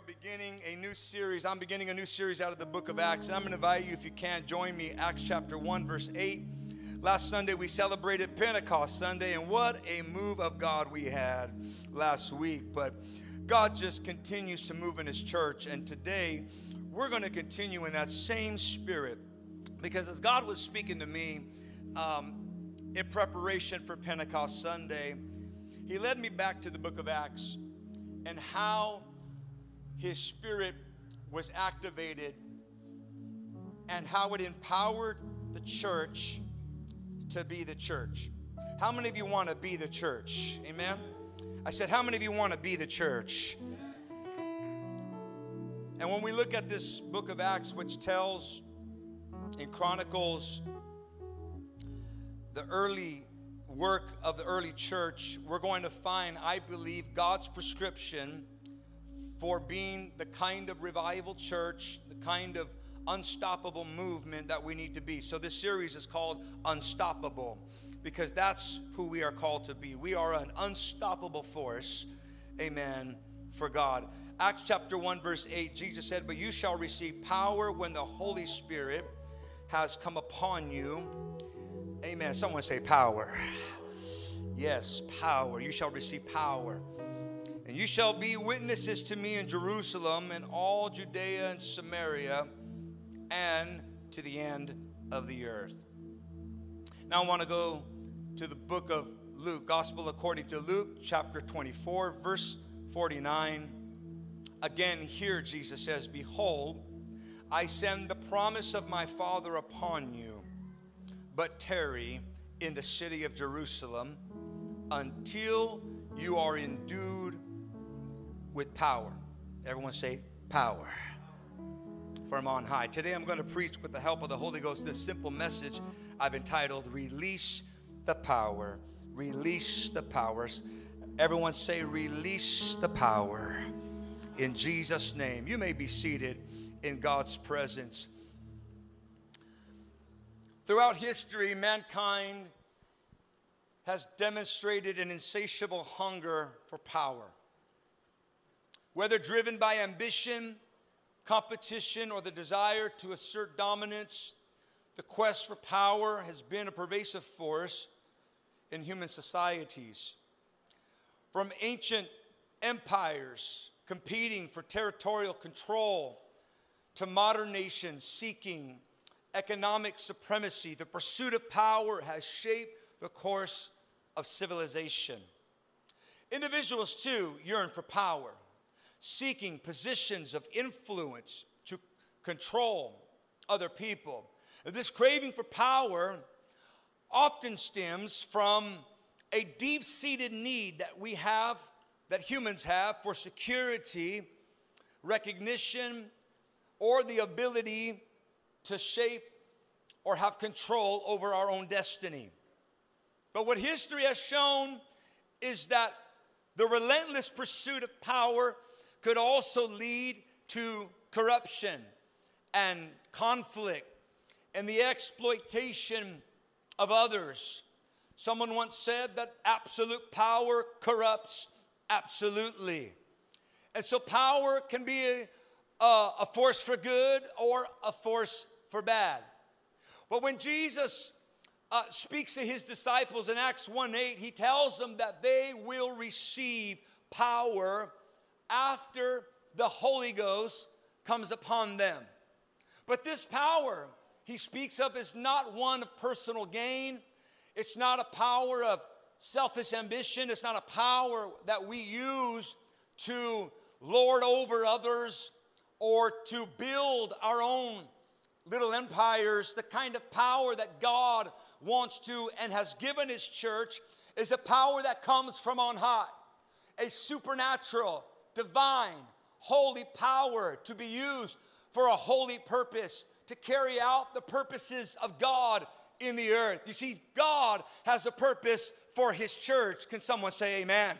are beginning a new series. I'm beginning a new series out of the book of Acts. And I'm going to invite you, if you can, join me. Acts chapter 1, verse 8. Last Sunday, we celebrated Pentecost Sunday, and what a move of God we had last week. But God just continues to move in His church. And today, we're going to continue in that same spirit. Because as God was speaking to me um, in preparation for Pentecost Sunday, He led me back to the book of Acts and how his spirit was activated and how it empowered the church to be the church. How many of you want to be the church? Amen. I said, How many of you want to be the church? And when we look at this book of Acts, which tells and chronicles the early work of the early church, we're going to find, I believe, God's prescription for being the kind of revival church, the kind of unstoppable movement that we need to be. So, this series is called Unstoppable because that's who we are called to be. We are an unstoppable force, amen, for God. Acts chapter 1, verse 8, Jesus said, But you shall receive power when the Holy Spirit has come upon you. Amen. Someone say power. Yes, power. You shall receive power. And you shall be witnesses to me in Jerusalem and all Judea and Samaria and to the end of the earth. Now I want to go to the book of Luke, Gospel according to Luke, chapter 24, verse 49. Again, here Jesus says, Behold, I send the promise of my Father upon you, but tarry in the city of Jerusalem until you are endued with power. Everyone say, power from on high. Today I'm going to preach with the help of the Holy Ghost this simple message I've entitled Release the Power. Release the powers. Everyone say, Release the power in Jesus' name. You may be seated in God's presence. Throughout history, mankind has demonstrated an insatiable hunger for power. Whether driven by ambition, competition, or the desire to assert dominance, the quest for power has been a pervasive force in human societies. From ancient empires competing for territorial control to modern nations seeking economic supremacy, the pursuit of power has shaped the course of civilization. Individuals, too, yearn for power seeking positions of influence to control other people. This craving for power often stems from a deep seated need that we have, that humans have, for security, recognition, or the ability to shape or have control over our own destiny. But what history has shown is that the relentless pursuit of power could also lead to corruption and conflict and the exploitation of others. Someone once said that absolute power corrupts absolutely. And so power can be a, a, force for good or a force for bad. But when Jesus uh, speaks to his disciples in Acts 1 8, he tells them that they will receive power after the Holy Ghost comes upon them. But this power he speaks of is not one of personal gain, it's not a power of selfish ambition, it's not a power that we use to lord over others or to build our own little empires. The kind of power that God wants to and has given His church is a power that comes from on high, a supernatural, divine, holy power to be used for a holy purpose, to carry out the purposes of God in the earth. You see, God has a purpose for His church. Can someone say amen?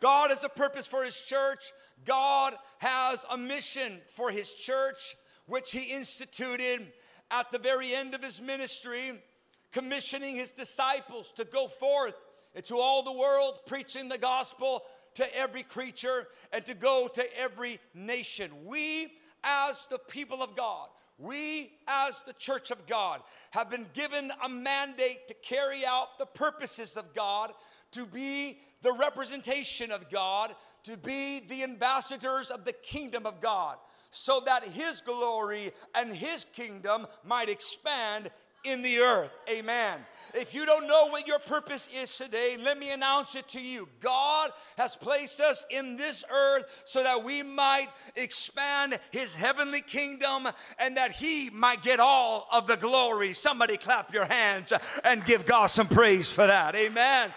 God has a purpose for His church. God has a mission for His church, which He instituted at the very end of His ministry, commissioning His disciples to go forth into all the world preaching the gospel to every creature and to go to every nation. We, as the people of God, we, as the church of God, have been given a mandate to carry out the purposes of God, to be the representation of God, to be the ambassadors of the kingdom of God, so that His glory and His kingdom might expand in the earth. Amen. If you don't know what your purpose is today, let me announce it to you. God has placed us in this earth so that we might expand his heavenly kingdom and that he might get all of the glory. Somebody clap your hands and give God some praise for that. Amen.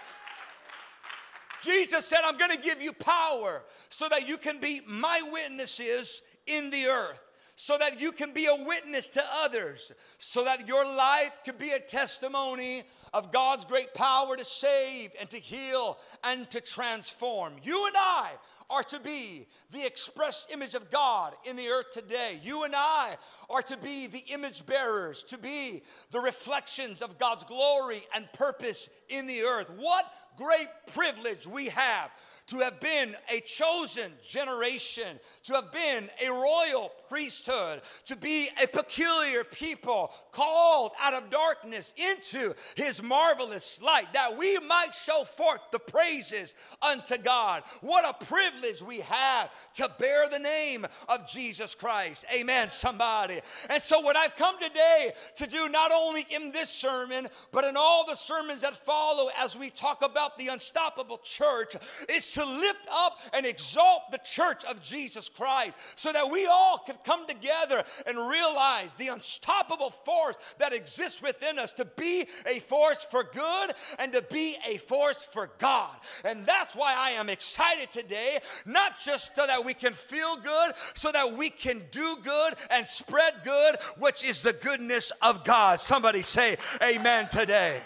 Jesus said, I'm going to give you power so that you can be my witnesses in the earth so that you can be a witness to others, so that your life could be a testimony of God's great power to save and to heal and to transform. You and I are to be the express image of God in the earth today. You and I are to be the image bearers, to be the reflections of God's glory and purpose in the earth. What great privilege we have to have been a chosen generation, to have been a royal priesthood, to be a peculiar people called out of darkness into his marvelous light, that we might show forth the praises unto God. What a privilege we have to bear the name of Jesus Christ. Amen, somebody. And so, what I've come today to do, not only in this sermon, but in all the sermons that follow as we talk about the unstoppable church, is to lift up and exalt the church of Jesus Christ so that we all could come together and realize the unstoppable force that exists within us to be a force for good and to be a force for God. And that's why I am excited today, not just so that we can feel good, so that we can do good and spread good, which is the goodness of God. Somebody say amen today.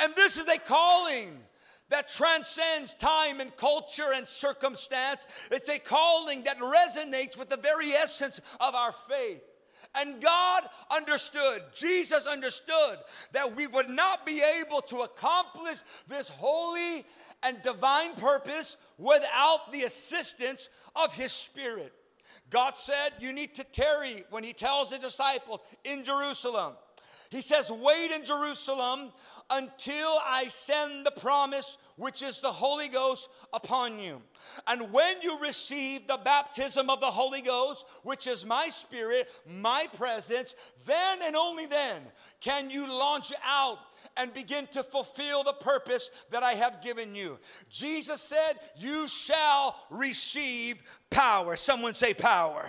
And this is a calling that transcends time and culture and circumstance. It's a calling that resonates with the very essence of our faith. And God understood, Jesus understood that we would not be able to accomplish this holy and divine purpose without the assistance of His Spirit. God said, You need to tarry when He tells the disciples in Jerusalem. He says, Wait in Jerusalem until I send the promise, which is the Holy Ghost, upon you. And when you receive the baptism of the Holy Ghost, which is my spirit, my presence, then and only then can you launch out and begin to fulfill the purpose that I have given you. Jesus said, You shall receive power. Someone say power.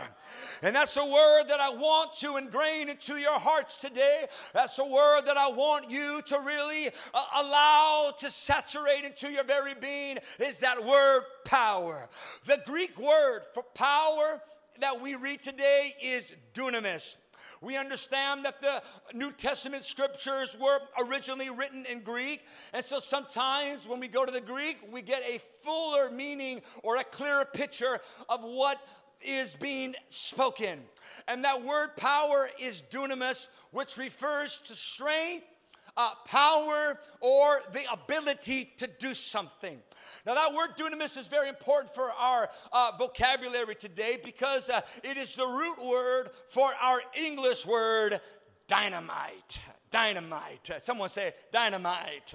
And that's a word that I want to ingrain into your hearts today. That's a word that I want you to really uh, allow to saturate into your very being is that word power. The Greek word for power that we read today is dunamis. We understand that the New Testament scriptures were originally written in Greek. And so sometimes when we go to the Greek, we get a fuller meaning or a clearer picture of what is being spoken. And that word power is dunamis, which refers to strength, uh, power, or the ability to do something. Now, that word dunamis is very important for our uh, vocabulary today because uh, it is the root word for our English word dynamite. Dynamite. Someone say dynamite.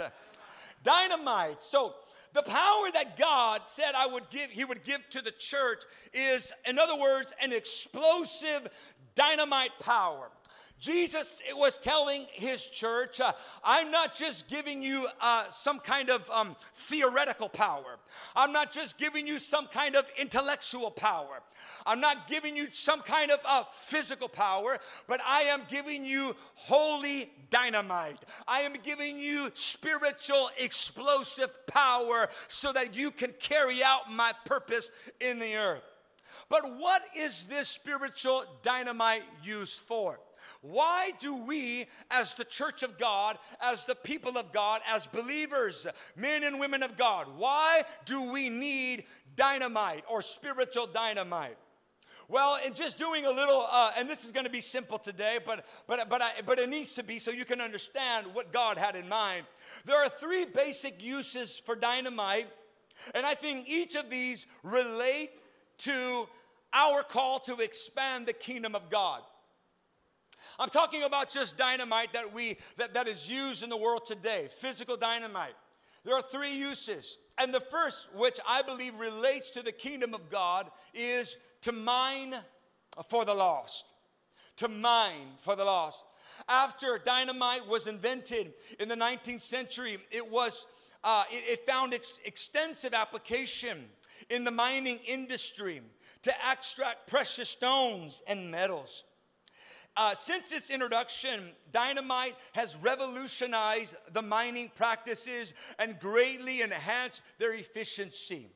Dynamite. So, the power that God said I would give, He would give to the church is, in other words, an explosive dynamite power. Jesus was telling his church, uh, I'm not just giving you uh, some kind of um, theoretical power. I'm not just giving you some kind of intellectual power. I'm not giving you some kind of uh, physical power, but I am giving you holy dynamite. I am giving you spiritual explosive power so that you can carry out my purpose in the earth. But what is this spiritual dynamite used for? Why do we, as the church of God, as the people of God, as believers, men and women of God, why do we need dynamite or spiritual dynamite? Well, in just doing a little, uh, and this is going to be simple today, but but but I, but it needs to be so you can understand what God had in mind. There are three basic uses for dynamite, And I think each of these relate to our call to expand the kingdom of God. I'm talking about just dynamite that we that, that is used in the world today, physical dynamite. There are three uses. And the first, which I believe relates to the kingdom of God, is to mine for the lost. To mine for the lost. After dynamite was invented in the 19th century, it was uh, it, it, found ex- extensive application in the mining industry to extract precious stones and metals. Uh, since its introduction, dynamite has revolutionized the mining practices and greatly enhanced their efficiency.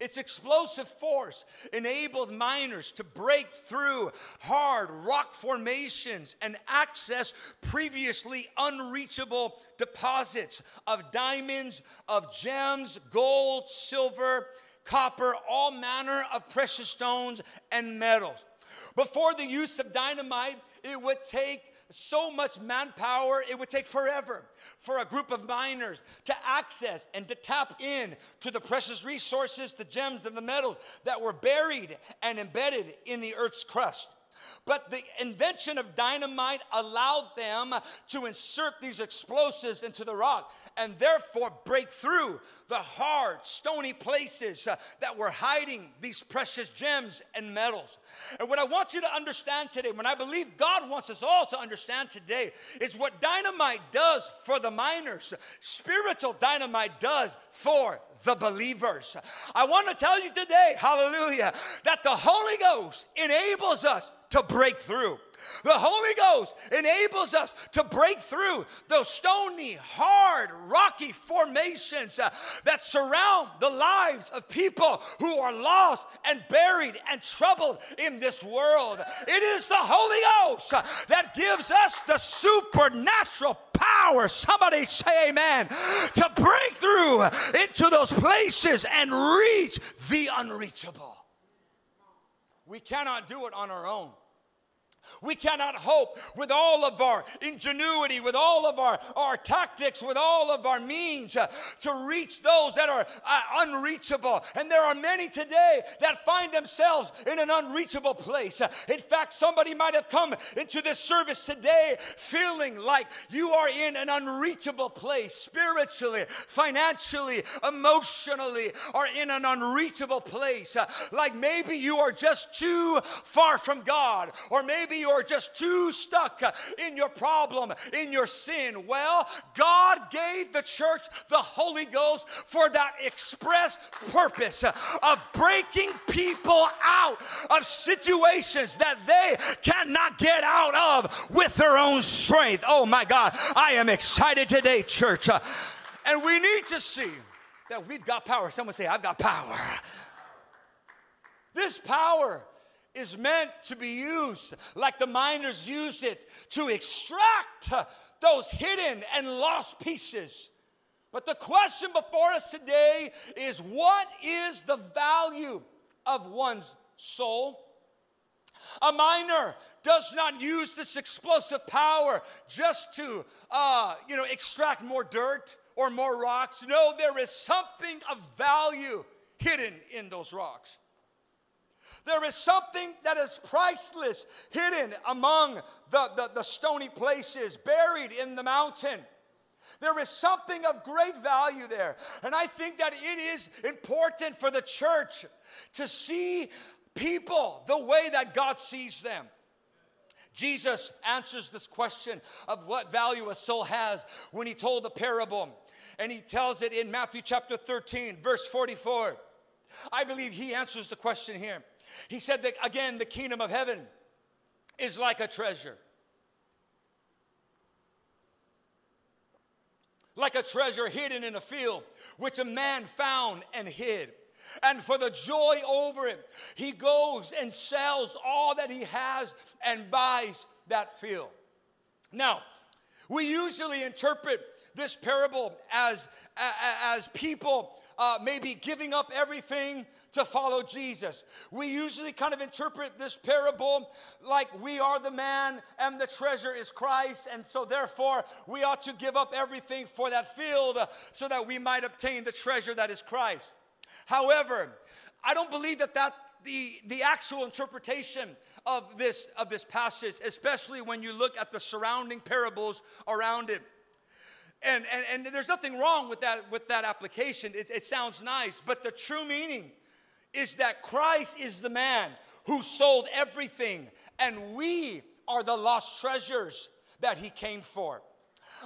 Its explosive force enabled miners to break through hard rock formations and access previously unreachable deposits of diamonds, of gems, gold, silver, copper, all manner of precious stones and metals. Before the use of dynamite, it would take so much manpower, it would take forever for a group of miners to access and to tap in to the precious resources, the gems, and the metals that were buried and embedded in the earth's crust. But the invention of dynamite allowed them to insert these explosives into the rock and therefore break through the hard, stony places uh, that were hiding these precious gems and metals. And what I want you to understand today, when I believe God wants us all to understand today, is what dynamite does for the miners, spiritual dynamite does for the believers. I want to tell you today, hallelujah, that the Holy Ghost enables us to break through. The Holy Ghost enables us to break through those stony, hard, rocky formations uh, that surround the lives of people who are lost and buried and troubled in this world. It is the Holy Ghost uh, that gives us the supernatural power. Somebody say amen. To break through into those places and reach the unreachable. We cannot do it on our own. We cannot hope with all of our ingenuity, with all of our, our tactics, with all of our means uh, to reach those that are uh, unreachable. And there are many today that find themselves in an unreachable place. Uh, in fact, somebody might have come into this service today feeling like you are in an unreachable place spiritually, financially, emotionally, or in an unreachable place. Uh, like maybe you are just too far from God, or maybe you are just too stuck uh, in your problem, in your sin. Well, God gave the church the Holy Ghost for that express purpose of breaking people out of situations that they cannot get out of with their own strength. Oh my God, I am excited today, church. Uh, and we need to see that we've got power. Someone say, I've got power. This power is meant to be used like the miners used it to extract those hidden and lost pieces. But the question before us today is what is the value of one's soul? A miner does not use this explosive power just to, uh, you know, extract more dirt or more rocks. No, there is something of value hidden in those rocks. There is something that is priceless hidden among the, the, the stony places, buried in the mountain. There is something of great value there. And I think that it is important for the church to see people the way that God sees them. Jesus answers this question of what value a soul has when he told the parable. And he tells it in Matthew chapter 13, verse 44. I believe he answers the question here. He said that again, the kingdom of heaven is like a treasure. Like a treasure hidden in a field, which a man found and hid. And for the joy over it, he goes and sells all that he has and buys that field. Now, we usually interpret this parable as, as people uh, maybe giving up everything to follow Jesus. We usually kind of interpret this parable like we are the man and the treasure is Christ, and so therefore we ought to give up everything for that field so that we might obtain the treasure that is Christ. However, I don't believe that that the, the actual interpretation of this of this passage, especially when you look at the surrounding parables around it. And, and, and there's nothing wrong with that with that application. It, it sounds nice, but the true meaning is that Christ is the man who sold everything, and we are the lost treasures that he came for.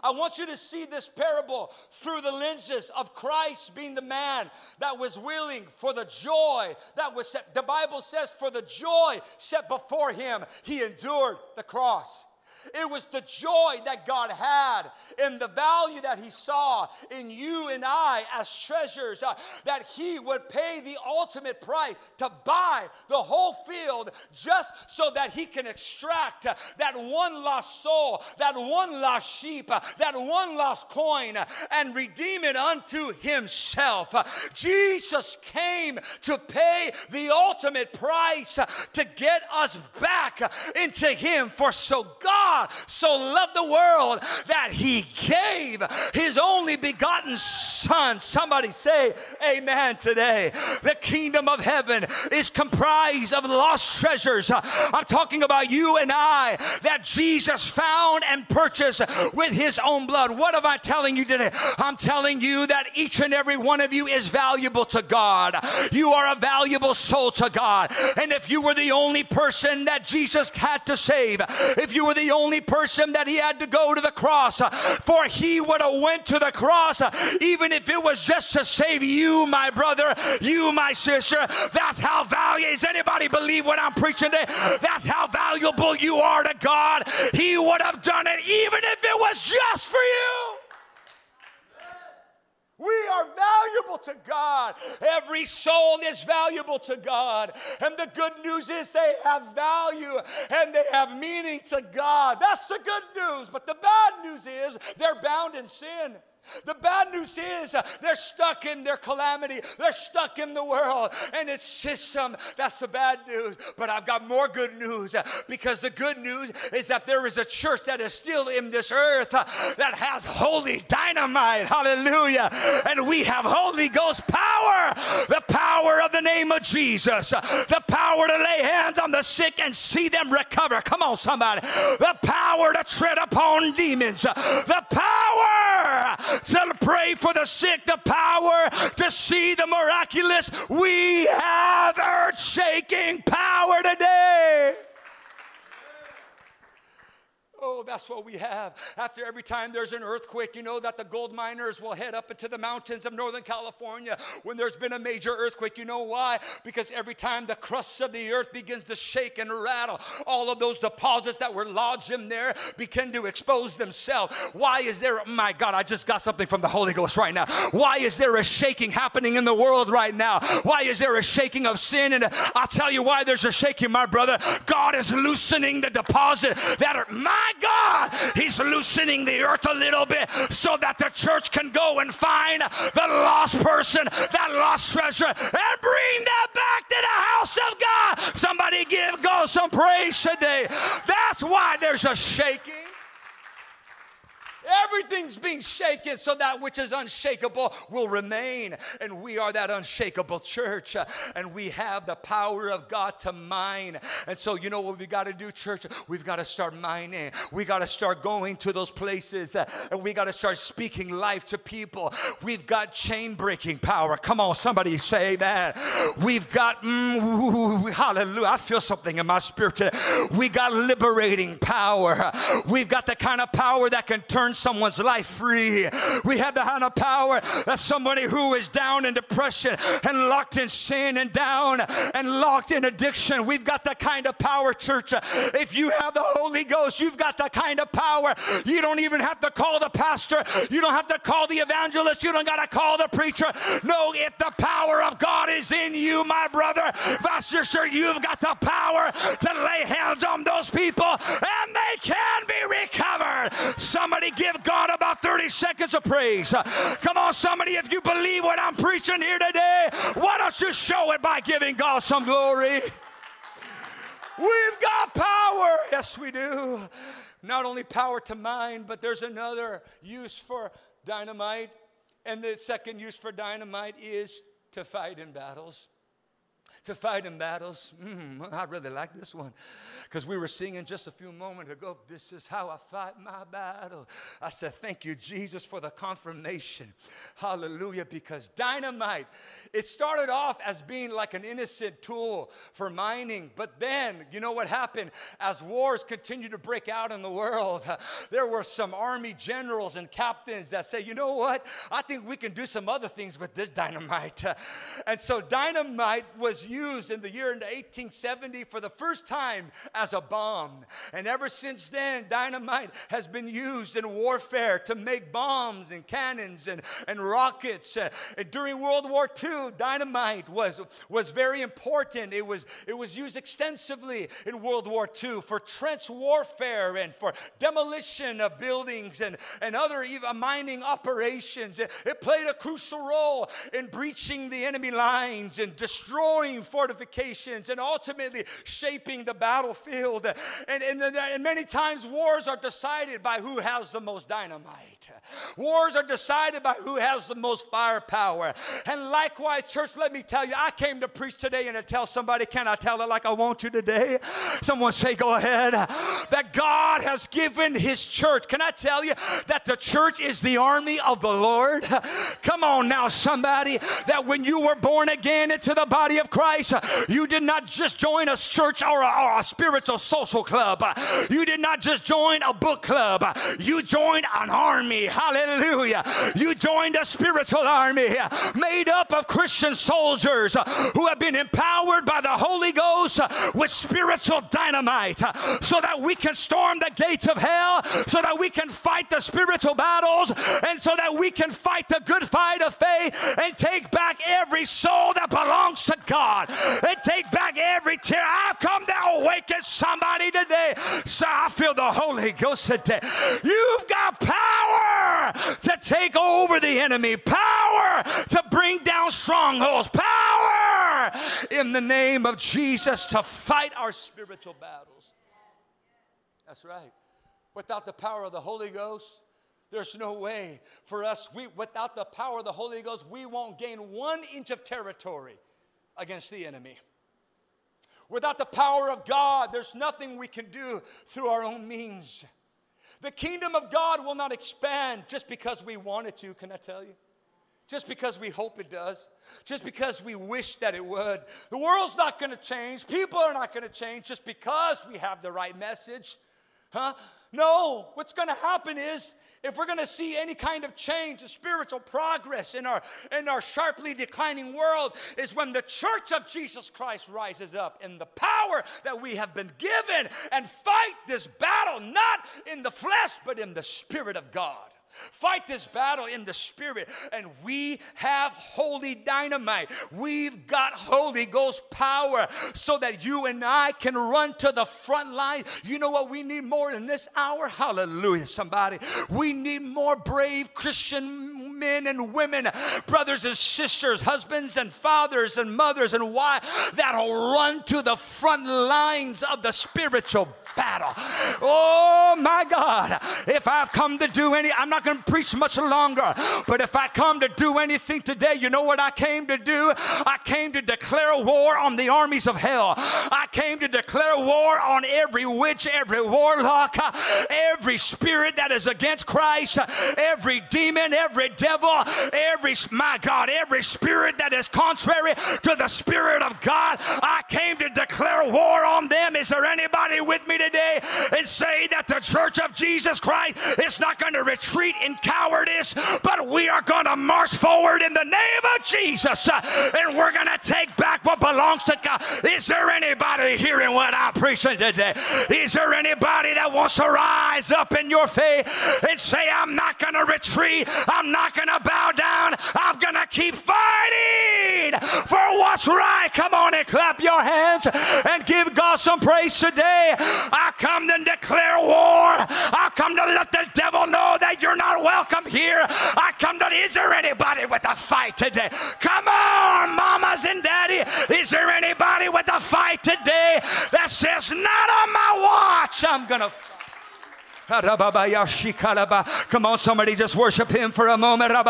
I want you to see this parable through the lenses of Christ being the man that was willing for the joy that was set. The Bible says, for the joy set before him, he endured the cross. It was the joy that God had in the value that He saw in you and I as treasures, uh, that He would pay the ultimate price to buy the whole field just so that He can extract uh, that one lost soul, that one lost sheep, uh, that one lost coin, uh, and redeem it unto Himself. Uh, Jesus came to pay the ultimate price uh, to get us back into Him. For so God God so loved the world that he gave his only begotten Son. Somebody say, Amen today. The kingdom of heaven is comprised of lost treasures. I'm talking about you and I that Jesus found and purchased with his own blood. What am I telling you today? I'm telling you that each and every one of you is valuable to God. You are a valuable soul to God. And if you were the only person that Jesus had to save, if you were the only only person that he had to go to the cross uh, for he would have went to the cross uh, even if it was just to save you my brother you my sister. That's how valuable is anybody believe what i'm preaching today? That's how valuable you are to god. He would have done it even if it was just for you we are valuable to God. Every soul is valuable to God. And the good news is they have value and they have meaning to God. That's the good news. But the bad news is they're bound in sin. The bad news is uh, they're stuck in their calamity. They're stuck in the world and its system. That's the bad news. But I've got more good news uh, because the good news is that there is a church that is still in this earth uh, that has holy dynamite. Hallelujah. And we have Holy Ghost power, the power of the name of Jesus, the power to lay hands on the sick and see them recover. Come on, somebody. The power to tread upon demons, the power to pray for the sick, the power to see the miraculous. We have earth shaking power today. Oh, that's what we have. After every time there's an earthquake, you know that the gold miners will head up into the mountains of Northern California when there's been a major earthquake. You know why? Because every time the crust of the earth begins to shake and rattle, all of those deposits that were lodged in there begin to expose themselves. Why is there, my God, I just got something from the Holy Ghost right now. Why is there a shaking happening in the world right now? Why is there a shaking of sin? And I'll tell you why there's a shaking, my brother. God is loosening the deposit that are, my my God, He's loosening the earth a little bit so that the church can go and find the lost person, that lost treasure, and bring that back to the house of God. Somebody give God some praise today. That's why there's a shaking. Everything's being shaken so that which is unshakable will remain. And we are that unshakable church. And we have the power of God to mine. And so, you know what we got to do, church? We've got to start mining. We got to start going to those places. And we got to start speaking life to people. We've got chain breaking power. Come on, somebody say that. We've got, mm, hallelujah. I feel something in my spirit today. We got liberating power. We've got the kind of power that can turn someone's life free. We have the kind of power that somebody who is down in depression and locked in sin and down and locked in addiction. We've got the kind of power, church. If you have the Holy Ghost, you've got the kind of power. You don't even have to call the pastor. You don't have to call the evangelist. You don't got to call the preacher. No, if the power of God is in you, my brother, my sister, you've got the power to lay hands on those people and they can be recovered. Somebody give give God about 30 seconds of praise. Come on, somebody, if you believe what I'm preaching here today, why don't you show it by giving God some glory? We've got power. Yes, we do. Not only power to mind, but there's another use for dynamite. And the second use for dynamite is to fight in battles to fight in battles. Mm, I really like this one because we were singing just a few moments ago, This is how I fight my battle. I said, Thank you, Jesus, for the confirmation. Hallelujah. Because dynamite, it started off as being like an innocent tool for mining, but then, you know what happened? As wars continued to break out in the world, there were some army generals and captains that say, You know what? I think we can do some other things with this dynamite. And so dynamite was used in the year 1870 for the first time as a bomb. And ever since then, dynamite has been used in warfare to make bombs and cannons and, and rockets. Uh, and during World War II, dynamite was, was very important. It was, it was used extensively in World War II for trench warfare and for demolition of buildings and, and other even mining operations. It, it played a crucial role in breaching the enemy lines and destroying fortifications and ultimately shaping the battlefield. And, and, and many times wars are decided by who has the most dynamite. Wars are decided by who has the most firepower. And likewise, church, let me tell you, I came to preach today and to tell somebody, can I tell it like I want to today? Someone say, go ahead. That God has given his church. Can I tell you that the church is the army of the Lord? Come on now, somebody, that when you were born again into the body of Christ, you did not just join a church or a, or a spiritual social club. You did not just join a book club. You joined an army. Hallelujah. You joined a spiritual army made up of Christian soldiers who have been empowered by the Holy Ghost with spiritual dynamite so that we can storm the gates of hell, so that we can fight the spiritual battles, and so that we can fight the good fight of faith and take back every soul that belongs to God and take back every tear. I've come to awaken somebody today. So I feel the Holy Ghost today. You've got power to take over the enemy, power to bring down strongholds, power in the name of Jesus to fight our spiritual battles. That's right. Without the power of the Holy Ghost, there's no way for us. We, without the power of the Holy Ghost, we won't gain one inch of territory against the enemy. Without the power of God, there's nothing we can do through our own means. The kingdom of God will not expand just because we want it to, can I tell you? Just because we hope it does, just because we wish that it would. The world's not gonna change, people are not gonna change just because we have the right message. Huh? No, what's gonna happen is if we're going to see any kind of change, spiritual progress in our in our sharply declining world, is when the church of Jesus Christ rises up in the power that we have been given and fight this battle not in the flesh but in the spirit of God. Fight this battle in the spirit. And we have holy dynamite. We've got Holy Ghost power so that you and I can run to the front line. You know what we need more in this hour? Hallelujah, somebody. We need more brave Christian men and women, brothers and sisters, husbands and fathers and mothers and wives that'll run to the front lines of the spiritual battle. Oh my God. If I've come to do any, I'm not to preach much longer, but if I come to do anything today, you know what I came to do? I came to declare war on the armies of hell. I came to declare war on every witch, every warlock, every spirit that is against Christ, every demon, every devil, every, my God, every spirit that is contrary to the Spirit of God. I came to declare war on them. Is there anybody with me today? and say that the church of Jesus Christ is not going to retreat in cowardice, but we are going to march forward in the name of Jesus and we're going to take back what belongs to God. Is there anybody hearing what I'm preaching today? Is there anybody that wants to rise up in your faith and say, I'm not going to retreat, I'm not going to bow down, I'm going to keep fighting for what's right? Come on and clap your hands and give God some praise today. I come to declare war. I come to let the devil know that you're not welcome here. I come to, is there anybody with a fight today? Come on, mamas and daddy. Is there anybody with a fight today that says, not on my watch, I'm going to Come on, somebody just worship him for a moment. I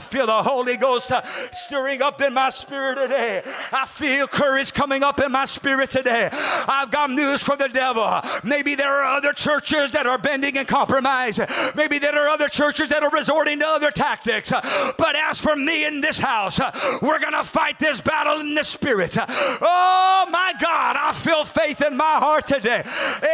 feel the Holy Ghost stirring up in my spirit today. I feel courage coming up in my spirit today. I've got news for the devil. Maybe there are other churches that are bending and compromising. Maybe there are other churches that are resorting to other tactics. But as for me in this house, we're going to fight this battle in the spirit. Oh my God, I feel faith in my heart today.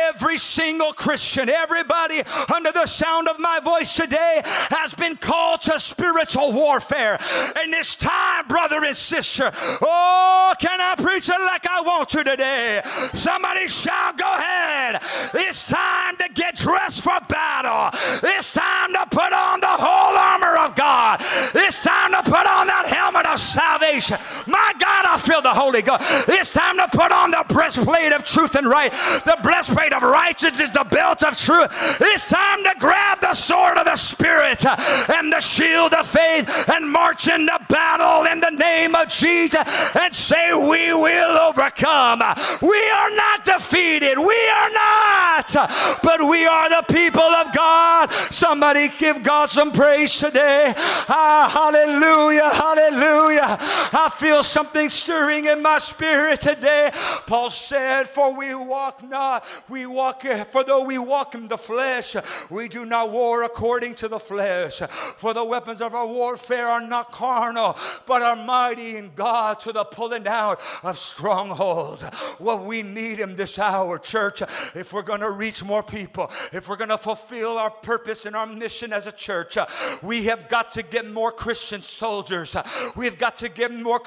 Every single Christian, everybody under the sound of my voice today has been called to spiritual warfare. And it's time, brother and sister. Oh, can I preach it like I want to today? Somebody shout, go ahead. It's time to get dressed for battle. It's time to put on the whole armor of God. It's time to put on that helmet of salvation. My God, I feel the Holy Ghost. It's time to put on the of truth and right, the breastplate of righteousness, the belt of truth. It's time to grab the sword of the Spirit and the shield of faith and march into battle in the name of Jesus and say, We will overcome. We are not defeated. We are not, but we are the people of God. Somebody give God some praise today. Ah, hallelujah, hallelujah. I feel something stirring in my spirit today. Paul said, For we walk not, we walk, for though we walk in the flesh, we do not war according to the flesh. For the weapons of our warfare are not carnal, but are mighty in God to the pulling down of strongholds. What we need in this hour, church, if we're going to reach more people, if we're going to fulfill our purpose and our mission as a church, we have got to get more Christian soldiers. We've got to get more.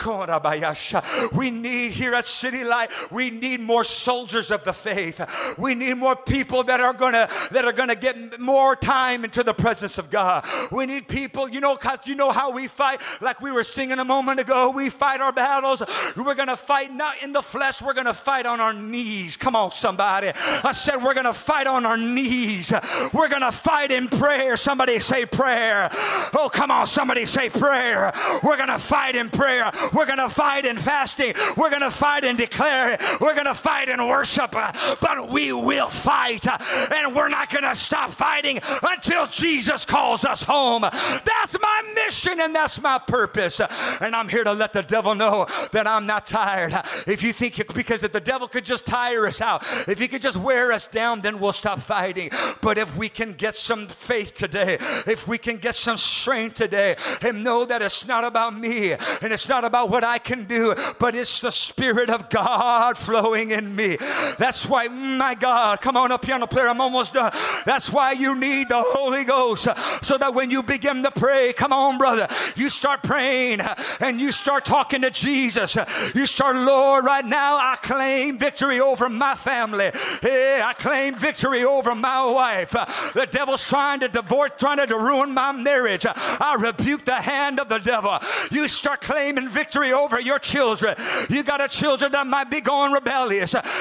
We need here at City Light, we need more soldiers of the faith. We need more people that are gonna that are gonna get more time into the presence of God. We need people, you know, cause you know how we fight, like we were singing a moment ago. We fight our battles. We're gonna fight not in the flesh, we're gonna fight on our knees. Come on, somebody. I said we're gonna fight on our knees. We're gonna fight in prayer. Somebody say prayer. Oh, come on, somebody say prayer. We're gonna fight in prayer. We're gonna fight in fasting. We're gonna fight in declaring. We're gonna fight in worship. Uh, but we will fight, uh, and we're not gonna stop fighting until Jesus calls us home. That's my mission and that's my purpose. And I'm here to let the devil know that I'm not tired. If you think because if the devil could just tire us out, if he could just wear us down, then we'll stop fighting. But if we can get some faith today, if we can get some strength today, and know that it's not about me and it's not about what I can do, but it's the Spirit of God flowing in me. That's why, my God, come on up, piano player, I'm almost done. That's why you need the Holy Ghost so that when you begin to pray, come on, brother, you start praying and you start talking to Jesus. You start, Lord, right now I claim victory over my family. Yeah, I claim victory over my wife. The devil's trying to divorce, trying to ruin my marriage. I rebuke the hand of the devil. You start claiming victory over your children. You got a children that might be going rebellious.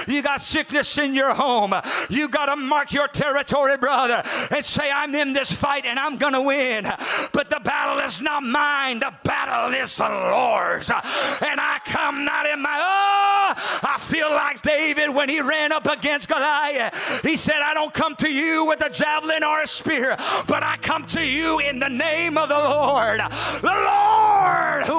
You got sickness in your home. You got to mark your territory, brother, and say, I'm in this fight and I'm going to win. But the battle is not mine. The battle is the Lord's. And I come not in my, oh, I feel like David when he ran up against Goliath. He said, I don't come to you with a javelin or a spear, but I come to you in the name of the Lord. The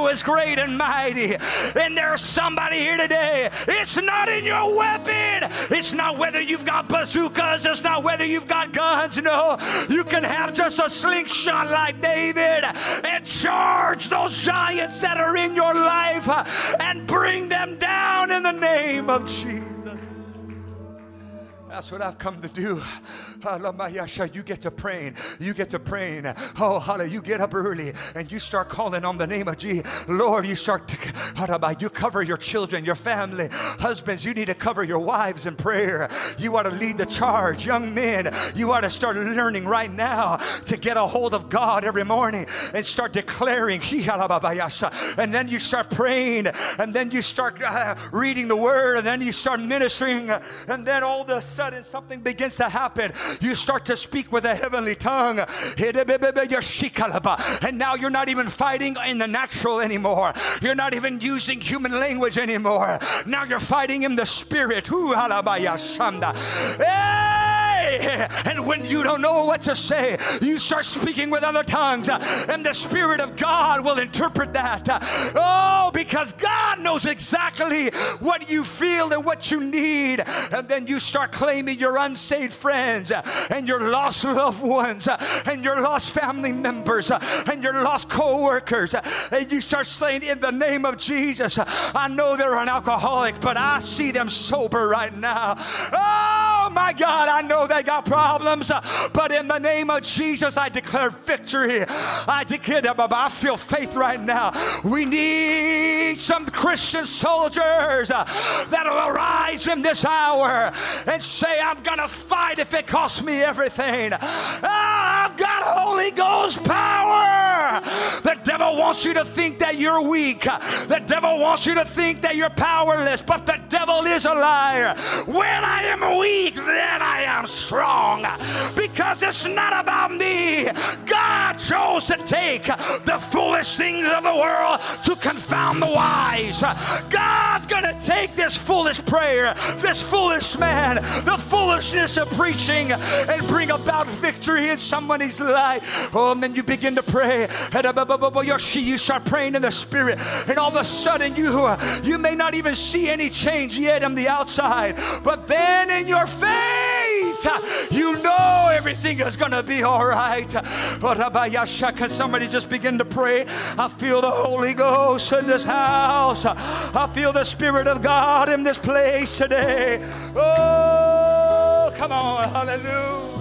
is great and mighty. And there's somebody here today. It's not in your weapon. It's not whether you've got bazookas. It's not whether you've got guns. No, you can have just a slingshot like David and charge those giants that are in your life and bring them down in the name of Jesus. That's what I've come to do. You get to praying. You get to praying. Oh, hallelujah. You get up early and you start calling on the name of Jesus. Lord, you start to, you cover your children, your family. Husbands, you need to cover your wives in prayer. You ought to lead the charge. Young men, you ought to start learning right now to get a hold of God every morning and start declaring. And then you start praying and then you start uh, reading the word and then you start ministering and then all the sudden something begins to happen. You start to speak with a heavenly tongue. And now you're not even fighting in the natural anymore. You're not even using human language anymore. Now you're fighting in the spirit. And when you don't know what to say, you start speaking with other tongues, and the Spirit of God will interpret that. Oh, because God knows exactly what you feel and what you need. And then you start claiming your unsaved friends, and your lost loved ones, and your lost family members, and your lost co workers. And you start saying, In the name of Jesus, I know they're an alcoholic, but I see them sober right now. Oh, my God, I know they got problems, but in the name of Jesus, I declare victory. I declare, that I feel faith right now. We need some Christian soldiers that'll arise in this hour and say, I'm going to fight if it costs me everything. Ah, I've got Holy Ghost power. Devil wants you to think that you're weak. The devil wants you to think that you're powerless, but the devil is a liar. When I am weak, then I am strong because it's not about me. God chose to take the foolish things of the world to confound the wise. God's going to take this foolish prayer, this foolish man, the foolishness of preaching, and bring about victory in somebody's life. Oh, and then you begin to pray. You start praying in the spirit, and all of a sudden you you may not even see any change yet on the outside, but then in your faith, you know everything is to be all right. Can somebody just begin to pray? I feel the Holy Ghost in this house. I feel the Spirit of God in this place today. Oh, come on. Hallelujah.